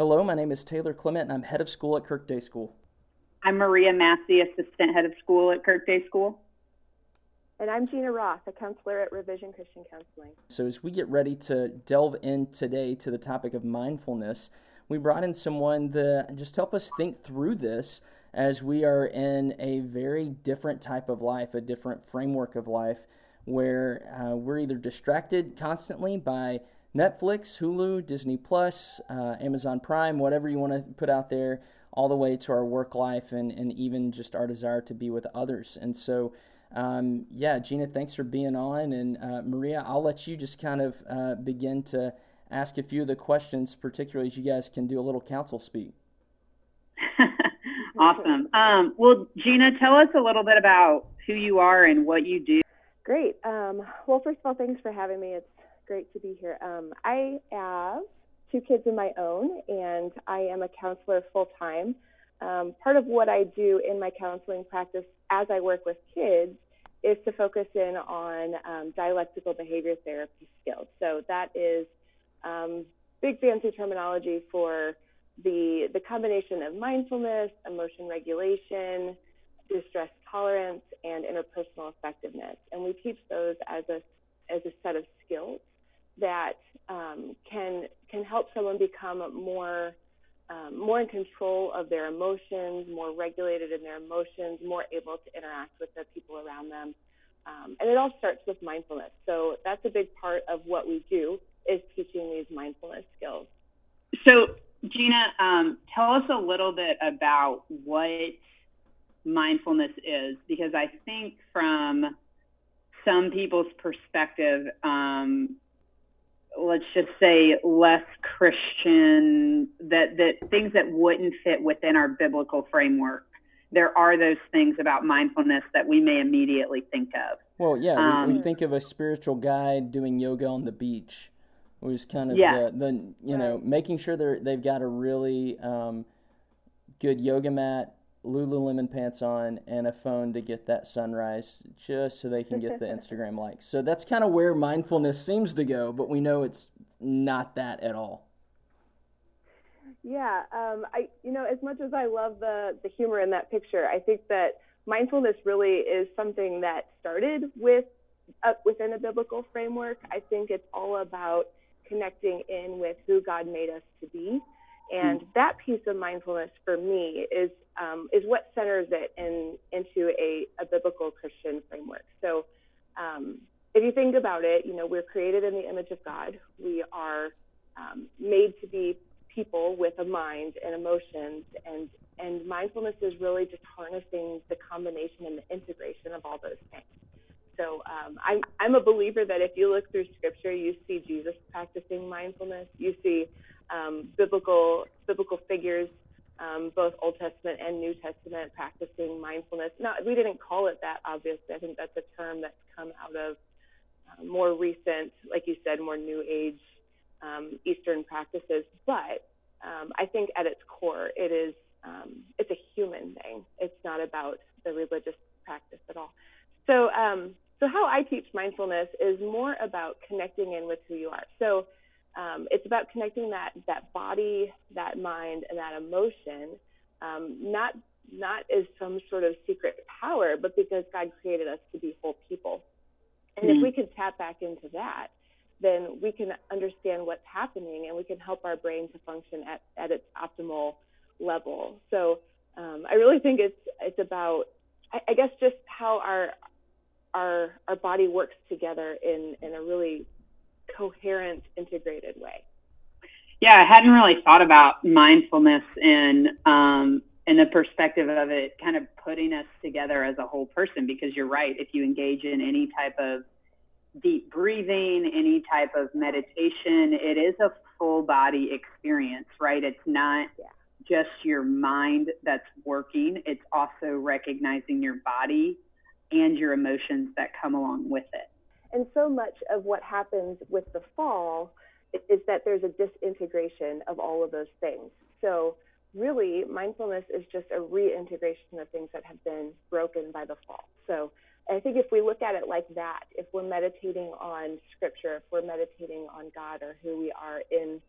Hello, my name is Taylor Clement, and I'm head of school at Kirk Day School. I'm Maria Massey, assistant head of school at Kirk Day School. And I'm Gina Roth, a counselor at Revision Christian Counseling. So, as we get ready to delve in today to the topic of mindfulness, we brought in someone to just help us think through this as we are in a very different type of life, a different framework of life, where uh, we're either distracted constantly by Netflix, Hulu, Disney Plus, uh, Amazon Prime, whatever you want to put out there, all the way to our work life and, and even just our desire to be with others. And so, um, yeah, Gina, thanks for being on. And uh, Maria, I'll let you just kind of uh, begin to ask a few of the questions, particularly as you guys can do a little counsel speak. awesome. Um, well, Gina, tell us a little bit about who you are and what you do. Great. Um, well, first of all, thanks for having me. It's great to be here. Um, I have two kids of my own, and I am a counselor full time. Um, part of what I do in my counseling practice as I work with kids is to focus in on um, dialectical behavior therapy skills. So that is um, big fancy terminology for the the combination of mindfulness, emotion regulation, distress tolerance, and interpersonal effectiveness. And we teach those as a as a set of skills that um, can can help someone become more um, more in control of their emotions, more regulated in their emotions, more able to interact with the people around them. Um, and it all starts with mindfulness. So that's a big part of what we do is teaching these mindfulness skills. So Gina, um, tell us a little bit about what mindfulness is, because I think from some people's perspective, um, let's just say less Christian, that, that things that wouldn't fit within our biblical framework. There are those things about mindfulness that we may immediately think of. Well, yeah, um, we, we, um, think of a spiritual guide doing yoga on the beach, was kind of yeah. the, the you know making sure they're they've got a really um, good yoga mat Lululemon pants on and a phone to get that sunrise just so they can get the Instagram likes. So that's kind of where mindfulness seems to go, but we know it's not that at all. Yeah, um, I you know as much as I love the the humor in that picture, I think that mindfulness really is something that started with uh, within a biblical framework. I think it's all about connecting in with who God made us to be and that piece of mindfulness for me is um, is what centers it in into a, a biblical Christian framework. So um, if you think about it, you know we're created in the image of God. We are um, made to be people with a mind and emotions, and and mindfulness is really just harnessing the combination and the integration of all those things. So um, I'm I'm a believer that if you look through Scripture, you see Jesus practicing mindfulness. You see um, biblical biblical figures, um, both Old Testament and New Testament, practicing mindfulness. Now, we didn't call it that, obviously. I think that's a term that's come out of uh, more recent, like you said, more New Age um, Eastern practices. But um, I think at its core, it is um, it's a human thing. It's not about the religious practice at all. So, um, so how I teach mindfulness is more about connecting in with who you are. So um, it's about connecting that that body, that mind, and that emotion, um, not not as some sort of secret power, but because God created us to be whole people. And mm-hmm. if we can tap back into that, then we can understand what's happening and we can help our brain to function at, at its optimal level. So um, I really think it's it's about I, I guess just how our our our body works together in in a really coherent, integrated way. Yeah, I hadn't really thought about mindfulness in um, in the perspective of it kind of putting us together as a whole person. Because you're right, if you engage in any type of deep breathing, any type of meditation, it is a full body experience, right? It's not yeah. just your mind that's working, it's also recognizing your body and your emotions that come along with it. And so much of what happens with the fall is that there's a disintegration of all of those things. So, really, mindfulness is just a reintegration of things that have been broken by the fall. So, I think if we look at it like that, if we're meditating on scripture, if we're meditating on God or who we are in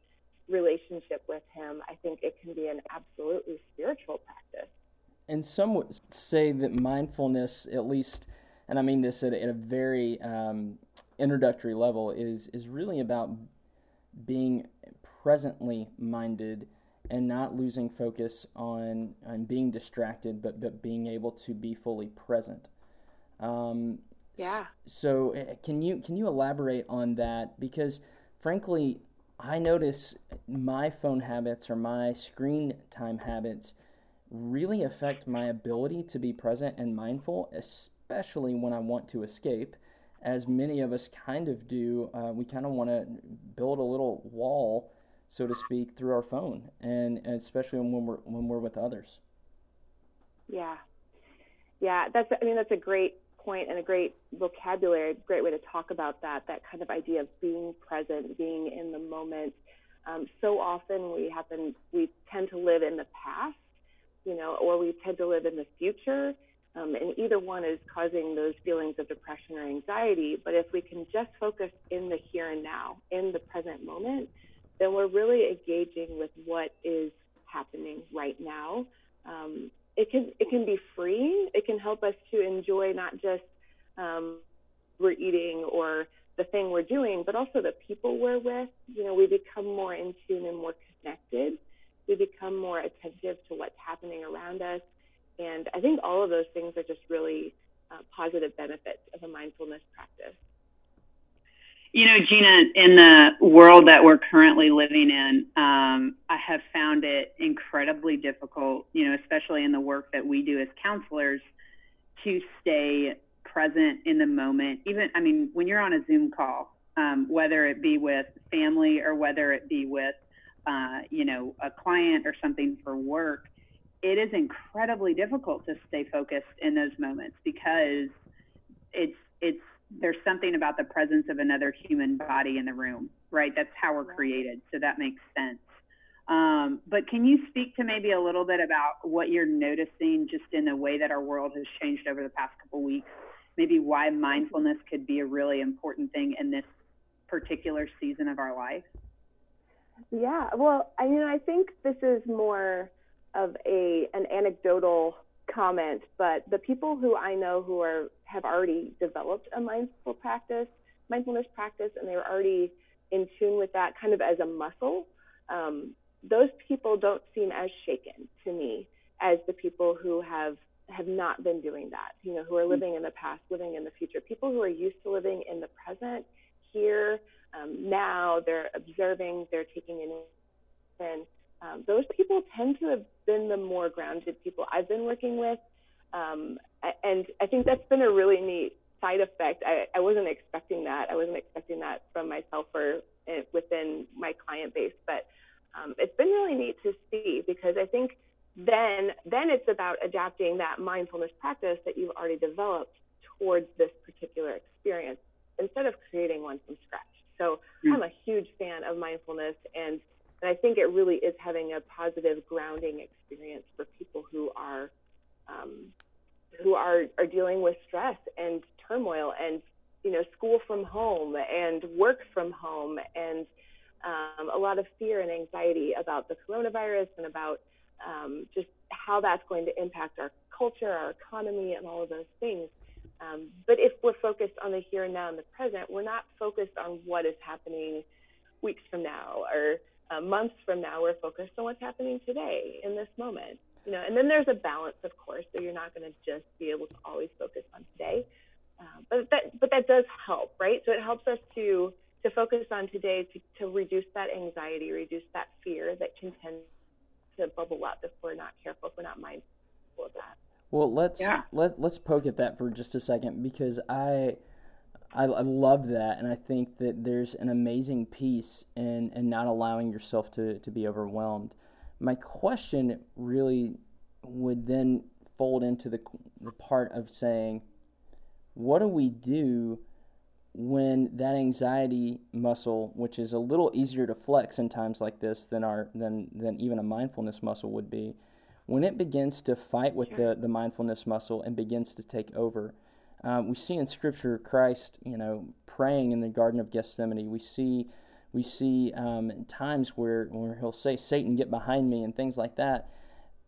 relationship with Him, I think it can be an absolutely spiritual practice. And some would say that mindfulness, at least, and I mean this at, at a very um, introductory level, is is really about being presently minded and not losing focus on on being distracted, but but being able to be fully present. Um, yeah. So eh, can you can you elaborate on that? Because frankly, I notice my phone habits or my screen time habits really affect my ability to be present and mindful, especially when I want to escape. As many of us kind of do, uh, we kind of want to build a little wall, so to speak, through our phone, and, and especially when we're when we're with others. Yeah, yeah, that's I mean that's a great point and a great vocabulary, great way to talk about that. That kind of idea of being present, being in the moment. Um, so often we happen we tend to live in the past you know, or we tend to live in the future. Um, and either one is causing those feelings of depression or anxiety. But if we can just focus in the here and now, in the present moment, then we're really engaging with what is happening right now. Um, it can it can be free. It can help us to enjoy not just um, we're eating or the thing we're doing, but also the people we're with. You know, we become more in tune and more connected we become more attentive to what's happening around us. And I think all of those things are just really uh, positive benefits of a mindfulness practice. You know, Gina, in the world that we're currently living in, um, I have found it incredibly difficult, you know, especially in the work that we do as counselors, to stay present in the moment. Even, I mean, when you're on a Zoom call, um, whether it be with family or whether it be with uh, you know, a client or something for work, it is incredibly difficult to stay focused in those moments because it's it's there's something about the presence of another human body in the room, right? That's how we're created, so that makes sense. Um, but can you speak to maybe a little bit about what you're noticing just in the way that our world has changed over the past couple weeks? Maybe why mindfulness could be a really important thing in this particular season of our life? Yeah, well, I mean, I think this is more of a an anecdotal comment, but the people who I know who are have already developed a mindful practice, mindfulness practice, and they're already in tune with that kind of as a muscle. Um, those people don't seem as shaken to me as the people who have have not been doing that. You know, who are living in the past, living in the future. People who are used to living in the present, here, um, now they're observing, they're taking in, and um, those people tend to have been the more grounded people I've been working with. Um, and I think that's been a really neat side effect. I, I wasn't expecting that. I wasn't expecting that from myself or eh, within my client base, but um, it's been really neat to see because I think then then it's about adapting that mindfulness practice that you've already developed towards this particular experience instead of creating one from scratch. So mm. I'm a huge fan of mindfulness, and, and I think it really is having a positive grounding experience for people who are um, who are are dealing with stress and turmoil, and you know, school from home and work from home, and um, a lot of fear and anxiety about the coronavirus and about um, just how that's going to impact our culture, our economy, and all of those things. Um, but if we're focused on the here and now and the present, we're not focused on what is happening weeks from now or uh, months from now. We're focused on what's happening today in this moment. You know, and then there's a balance, of course. So you're not going to just be able to always focus on today, uh, but that but that does help, right? So it helps us to to focus on today to, to reduce that anxiety, reduce that fear that can tend to bubble up if we're not careful, if we're not mindful of that. Well, let's yeah. let let's poke at that for just a second because I, I, I love that, and I think that there's an amazing piece in in not allowing yourself to to be overwhelmed. My question really would then fold into the the part of saying, what do we do when that anxiety muscle, which is a little easier to flex in times like this than our than than even a mindfulness muscle would be? When it begins to fight with the, the mindfulness muscle and begins to take over, um, we see in Scripture Christ, you know, praying in the Garden of Gethsemane. We see we see um, times where, where he'll say, Satan, get behind me, and things like that.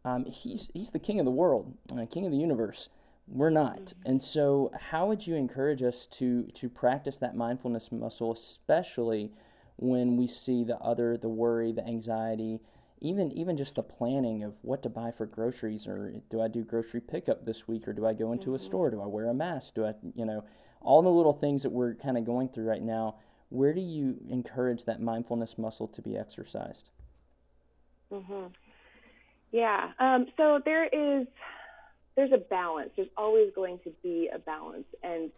Um, he's, he's the king of the world, uh, king of the universe. We're not. Mm-hmm. And so, how would you encourage us to, to practice that mindfulness muscle, especially when we see the other, the worry, the anxiety, even even just the planning of what to buy for groceries or do I do grocery pickup this week or do I go into mm-hmm. a store? Do I wear a mask? Do I, you know, all the little things that we're kind of going through right now where do you encourage that mindfulness muscle to be exercised? Mm-hmm. Yeah. Um, so there is there's a balance. There's always going to be a balance, and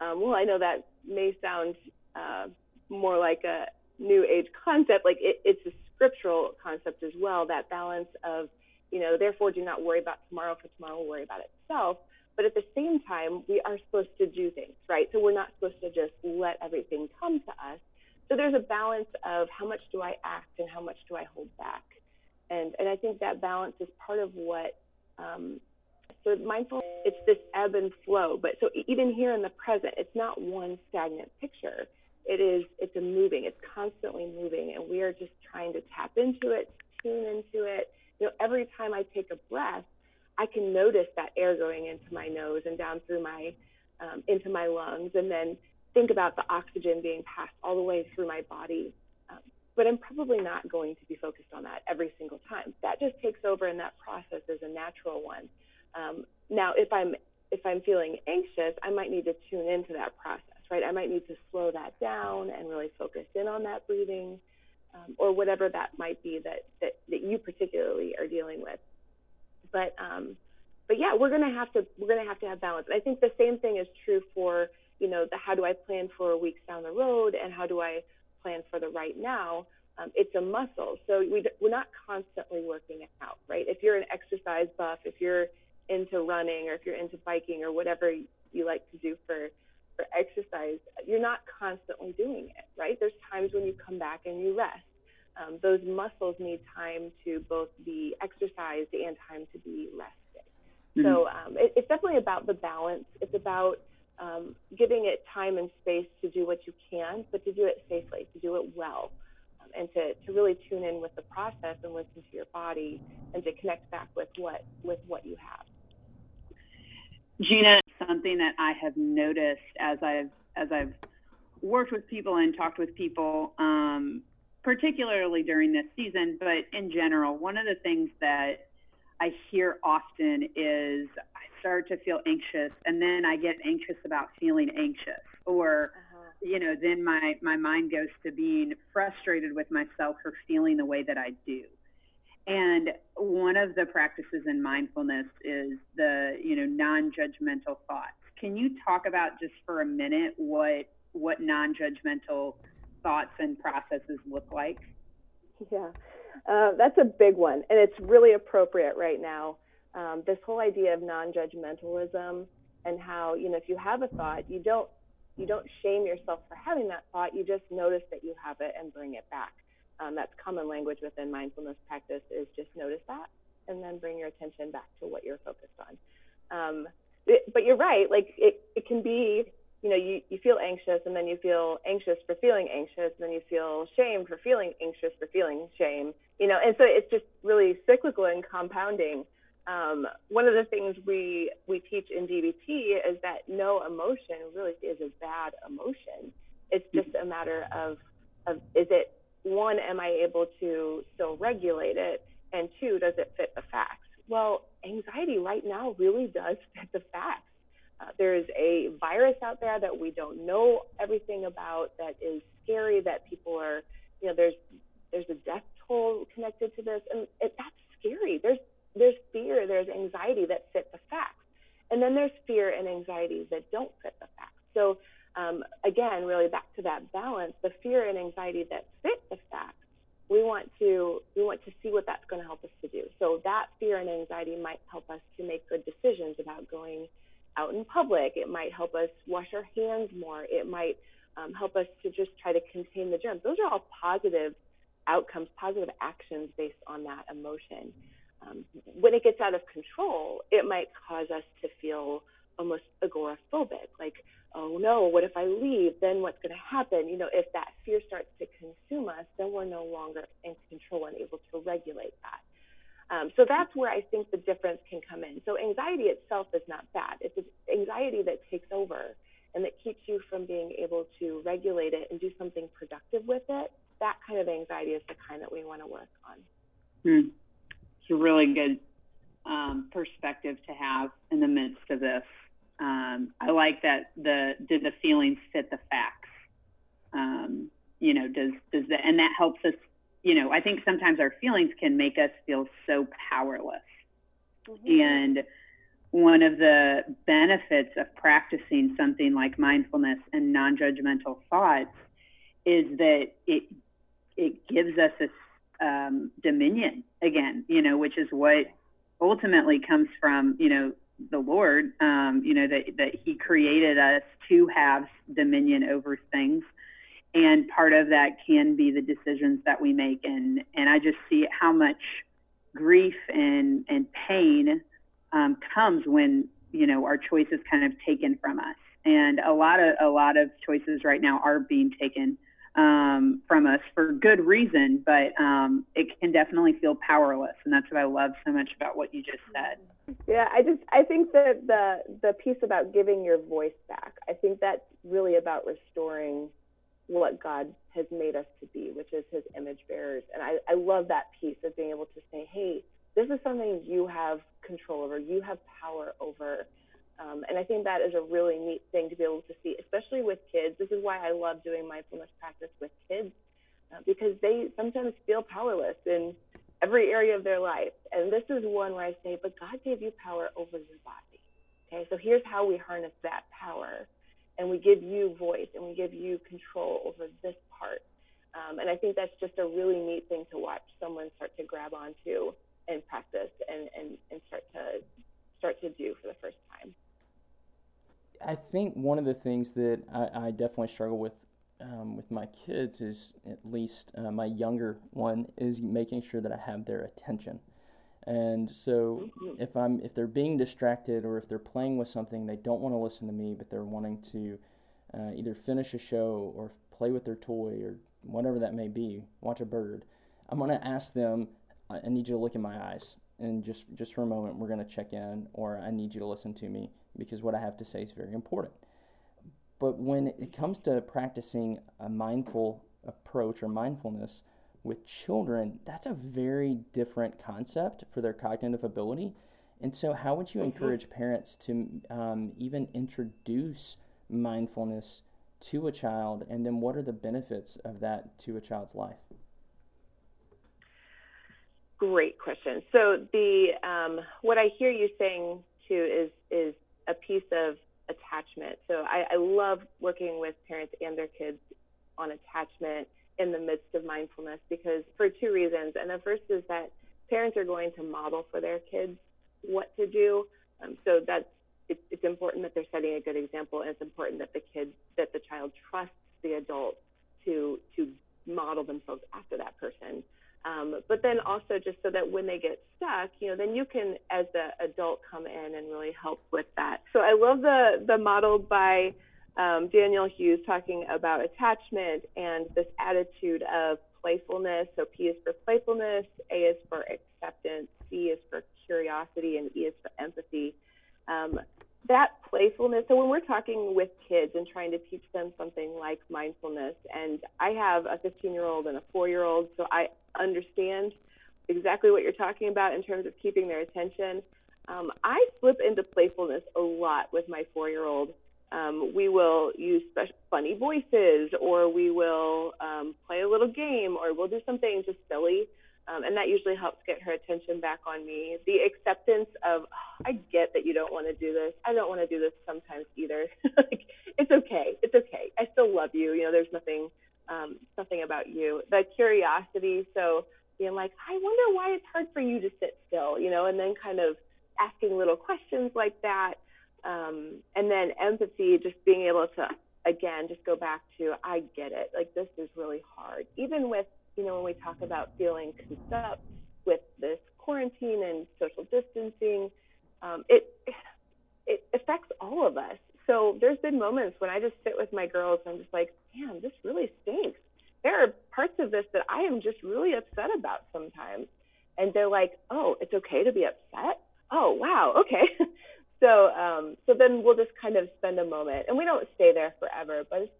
um, well, I know that may sound uh, more like a new age concept. Like it, it's a scriptural concept as well. That balance of you know, therefore, do not worry about tomorrow, for tomorrow will worry about itself. But at the same time, we are supposed to do things, right? So we're not supposed to just let everything come to us. So there's a balance of how much do I act and how much do I hold back. And, and I think that balance is part of what, um, so mindful, it's this ebb and flow. But so even here in the present, it's not one stagnant picture. It is, it's a moving, it's constantly moving. And we are just trying to tap into it, tune into it. You know, every time I take a breath, I can notice that air going into my nose and down through my um, into my lungs, and then think about the oxygen being passed all the way through my body. Um, but I'm probably not going to be focused on that every single time. That just takes over, and that process is a natural one. Um, now, if I'm if I'm feeling anxious, I might need to tune into that process, right? I might need to slow that down and really focus in on that breathing, um, or whatever that might be that, that that you particularly are dealing with. But um, but yeah, we're gonna have to we're gonna have to have balance. I think the same thing is true for you know the how do I plan for weeks down the road and how do I plan for the right now. Um, it's a muscle, so we, we're not constantly working it out, right? If you're an exercise buff, if you're into running or if you're into biking or whatever you like to do for for exercise, you're not constantly doing it, right? There's times when you come back and you rest um, those muscles need time to both be exercised and time to be rested. Mm-hmm. So um, it, it's definitely about the balance. It's about um, giving it time and space to do what you can, but to do it safely, to do it well, um, and to, to really tune in with the process and listen to your body and to connect back with what with what you have. Gina, something that I have noticed as I've as I've worked with people and talked with people um, particularly during this season, but in general, one of the things that I hear often is I start to feel anxious and then I get anxious about feeling anxious or uh-huh. you know then my my mind goes to being frustrated with myself for feeling the way that I do. And one of the practices in mindfulness is the you know non-judgmental thoughts. Can you talk about just for a minute what what non-judgmental thoughts and processes look like? Yeah, uh, that's a big one, and it's really appropriate right now. Um, this whole idea of non-judgmentalism and how you know if you have a thought, you don't you don't shame yourself for having that thought. You just notice that you have it and bring it back. Um, that's common language within mindfulness practice is just notice that and then bring your attention back to what you're focused on. Um, it, but you're right, like it, it can be you know, you, you feel anxious and then you feel anxious for feeling anxious, and then you feel shame for feeling anxious for feeling shame, you know, and so it's just really cyclical and compounding. Um, one of the things we we teach in DBT is that no emotion really is a bad emotion. It's just a matter of of is it one, am I able to still regulate it, and two, does it fit the facts? Well, anxiety right now really does fit the facts uh, there's a virus out there that we don't know everything about that is scary. That people are, you know, there's there's a death toll connected to this, and it, that's scary. There's there's fear, there's anxiety that fit the facts, and then there's fear and anxiety that don't fit the facts. So um, again, really back to that balance, the fear and anxiety that fit the facts. We want to we want to see what that's going to help us to do. So that fear and anxiety might help us to make good decisions about going out in public. It might help us wash our hands more. It might um, help us to just try to contain the germs. Those are all positive outcomes, positive actions based on that emotion. Um, when it gets out of control, it might cause us to feel almost agoraphobic, like, oh no, what if I leave? Then what's going to happen? You know, if that fear starts to consume us, then we're no longer in control and able to regulate that. Um, so that's where I think the difference can come in. So anxiety itself is not bad. It's anxiety that takes over and that keeps you from being able to regulate it and do something productive with it. That kind of anxiety is the kind that we want to work on. Hmm. It's a really good um, perspective to have in the midst of this. Um, I like that the did the feelings fit the facts? Um, you know, does does that and that helps us. You know, I think sometimes our feelings can make us feel so powerless. Mm-hmm. And one of the benefits of practicing something like mindfulness and non-judgmental thoughts is that it it gives us a um, dominion again. You know, which is what ultimately comes from you know the Lord, um, you know, that, that He created us to have dominion over things. And part of that can be the decisions that we make. And, and I just see how much grief and, and pain um, comes when, you know, our choices kind of taken from us. And a lot of, a lot of choices right now are being taken um, from us for good reason, but um, it can definitely feel powerless. And that's what I love so much about what you just said. Yeah, I just I think that the the piece about giving your voice back, I think that's really about restoring what God has made us to be, which is His image bearers. And I, I love that piece of being able to say, hey, this is something you have control over, you have power over. Um, and I think that is a really neat thing to be able to see, especially with kids. This is why I love doing mindfulness practice with kids uh, because they sometimes feel powerless in every area of their life. And this is one where I say, but God gave you power over your body. Okay, so here's how we harness that power. And we give you voice and we give you control over this part. Um, and I think that's just a really neat thing to watch someone start to grab onto and practice and, and, and start to start to do for the first time. I think one of the things that I, I definitely struggle with um, with my kids is at least uh, my younger one is making sure that I have their attention. And so mm-hmm. if I'm if they're being distracted or if they're playing with something they don't want to listen to me but they're wanting to uh, either finish a show or play with their toy or whatever that may be, watch a bird, I'm going to ask them I need you to look in my eyes and just just for a moment we're going to check in or I need you to listen to me because what I have to say is very important. But when it comes to practicing a mindful approach or mindfulness with children, that's a very different concept for their cognitive ability. And so, how would you mm-hmm. encourage parents to um, even introduce mindfulness to a child? And then, what are the benefits of that to a child's life? Great question. So, the um, what I hear you saying too is is a piece of attachment. So I, I love working with parents and their kids on attachment in the midst of mindfulness because for two reasons. And the first is that parents are going to model for their kids what to do. Um, so that's it's, it's important that they're setting a good example, and it's important that the kids that the child trusts the adult to to model themselves after that person. Um, but then also just so that when they get stuck, you know, then you can, as the adult, come in and really help with that. So I love the the model by um, Daniel Hughes talking about attachment and this attitude of playfulness. So P is for playfulness, A is for acceptance, C is for curiosity, and E is for empathy. Um, that playfulness. So when we're talking with kids and trying to teach them something like mindfulness, and I have a 15 year old and a four year old, so I understand exactly what you're talking about in terms of keeping their attention. Um, I slip into playfulness a lot with my four year old. Um, we will use special, funny voices, or we will um, play a little game, or we'll do something just silly. Um, and that usually helps get her attention back on me. The acceptance of, oh, I get that you don't want to do this. I don't want to do this sometimes either. like, it's okay. It's okay. I still love you. You know, there's nothing, um, nothing about you. The curiosity. So being like, I wonder why it's hard for you to sit still, you know, and then kind of asking little questions like that. Um, and then empathy, just being able to, again, just go back to, I get it. Like, this is really hard. Even with you know, when we talk about feeling cooped up with this quarantine and social distancing, um, it it affects all of us. So there's been moments when I just sit with my girls and I'm just like, man, this really stinks. There are parts of this that I am just really upset about sometimes. And they're like, oh, it's okay to be upset? Oh, wow, okay. so um, so then we'll just kind of spend a moment, and we don't stay there forever, but it's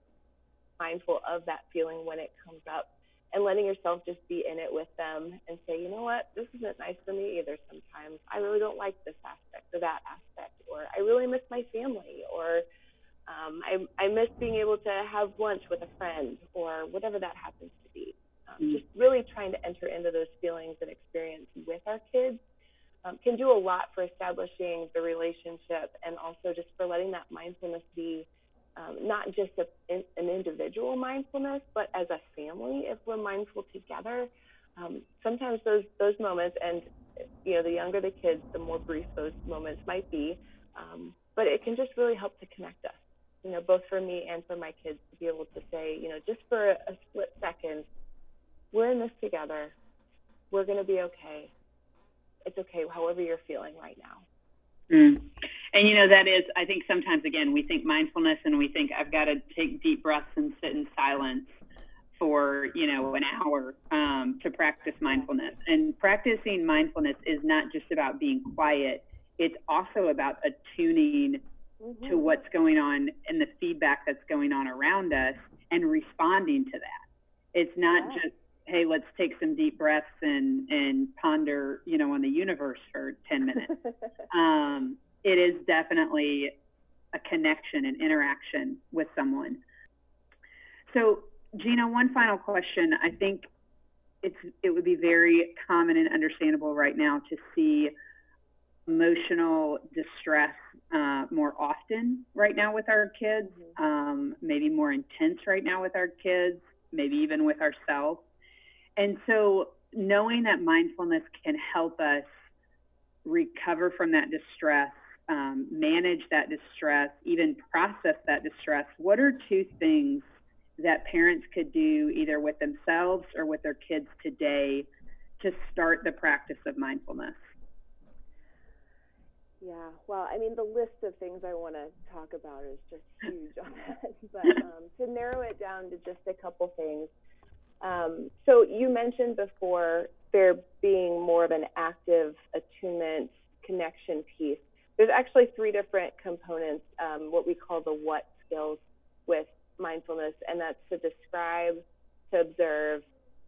mindful of that feeling when it comes up and letting yourself just be in it with them and say, you know what, this isn't nice for me either sometimes. I really don't like this aspect or that aspect, or I really miss my family, or um, I, I miss being able to have lunch with a friend, or whatever that happens to be. Um, mm-hmm. Just really trying to enter into those feelings and experience with our kids um, can do a lot for establishing the relationship and also just for letting that mindfulness be um, not just a, an individual mindfulness, but as a family, if we're mindful together, um, sometimes those those moments, and you know, the younger the kids, the more brief those moments might be, um, but it can just really help to connect us. You know, both for me and for my kids to be able to say, you know, just for a, split second, we're in this together. We're going to be okay. It's okay, however you're feeling right now. Mm. And you know that is, I think sometimes again we think mindfulness and we think I've got to take deep breaths and sit in silence for you know an hour um, to practice mindfulness. And practicing mindfulness is not just about being quiet; it's also about attuning mm-hmm. to what's going on and the feedback that's going on around us and responding to that. It's not yeah. just hey, let's take some deep breaths and and ponder, you know, on the universe for 10 minutes. um, it is definitely a connection and interaction with someone. So, Gina, one final question. I think it's it would be very common and understandable right now to see emotional distress uh, more often right now with our kids, mm-hmm. um, maybe more intense right now with our kids, maybe even with ourselves. And so, knowing that mindfulness can help us recover from that distress um, manage that distress, even process that distress, what are two things that parents could do either with themselves or with their kids today to start the practice of mindfulness? Yeah, well, I mean, the list of things I want to talk about is just huge on that. But um, to narrow it down to just a couple things. Um, so you mentioned before there being more of an active attunement connection piece there's actually three different components, um, what we call the what skills with mindfulness, and that's to describe, to observe,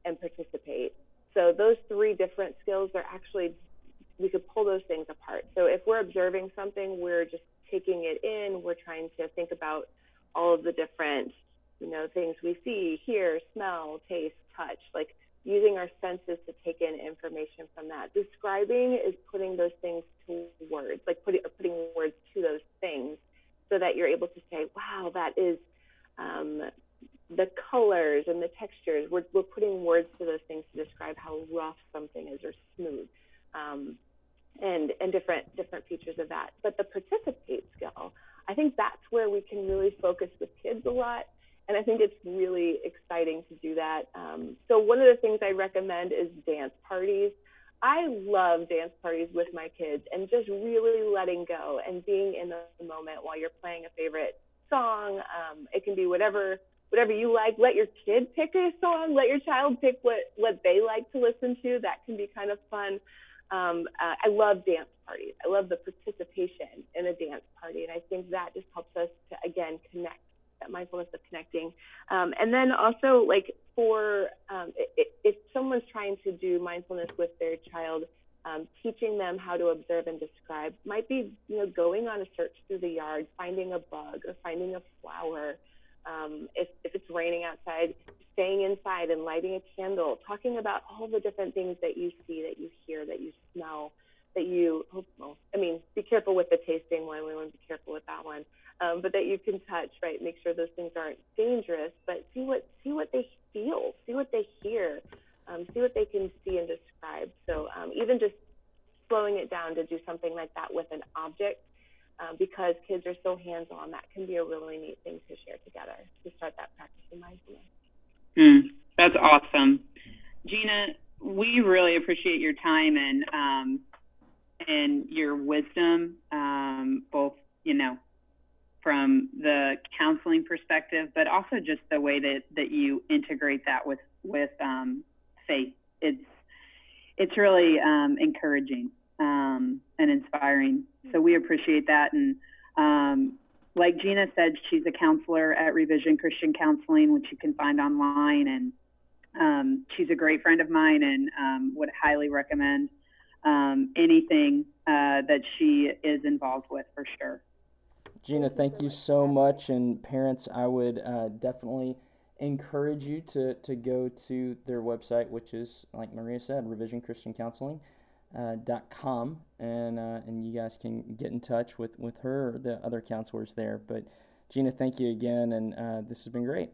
and participate. So those three different skills are actually, we could pull those things apart. So if we're observing something, we're just taking it in, we're trying to think about all of the different, you know, things we see, hear, smell, taste, touch. Like using our senses to take in information from that. Describing is putting those things to words, like putting, putting words to those things so that you're able to say, wow, that is um, the colors and the textures. We're, we're putting words to those things to describe how rough something is or smooth. Um, and, and different different features of that. But the participate skill, I think that's where we can really focus with kids a lot and I think it's really exciting to do that. Um, so one of the things I recommend is dance parties. I love dance parties with my kids and just really letting go and being in the moment while you're playing a favorite song. Um, it can be whatever whatever you like. Let your kid pick a song. Let your child pick what what they like to listen to. That can be kind of fun. Um, uh, I love dance parties. I love the participation in a dance party, and I think that just helps us to again connect that mindfulness of connecting. Um, and then also, like for um, if, if someone's trying to do mindfulness with their child, um, teaching them how to observe and describe might be, you know, going on a search through the yard, finding a bug or finding a flower. Um, if, if it's raining outside, staying inside and lighting a candle, talking about all the different things that you see, that you hear, that you smell, that you, well, I mean, be careful with the tasting one. We want to be careful with that one um, but that you can touch, right? Make sure those things aren't dangerous, but see what see what they feel, see what they hear, um, see what they can see and describe. So um, even just slowing it down to do something like that with an object, um, because kids are so hands-on, that can be a really neat thing to share together to start that practice in mindfulness. Mm, that's awesome, Gina. We really appreciate your time and um, and your wisdom, um, both you know, from the counseling perspective, but also just the way that, that you integrate that with, with um, faith. It's, it's really um, encouraging um, and inspiring. So we appreciate that. And um, like Gina said, she's a counselor at Revision Christian Counseling, which you can find online. And um, she's a great friend of mine and um, would highly recommend anything uh, that she is involved with for sure. Gina, thank you so much. And parents, I would uh, definitely encourage you to, to go to their website, which is, like Maria said, revisionchristiancounseling.com. Uh, and uh, and you guys can get in touch with with her or the other counselors there. But Gina, thank you again, and uh, this has been great.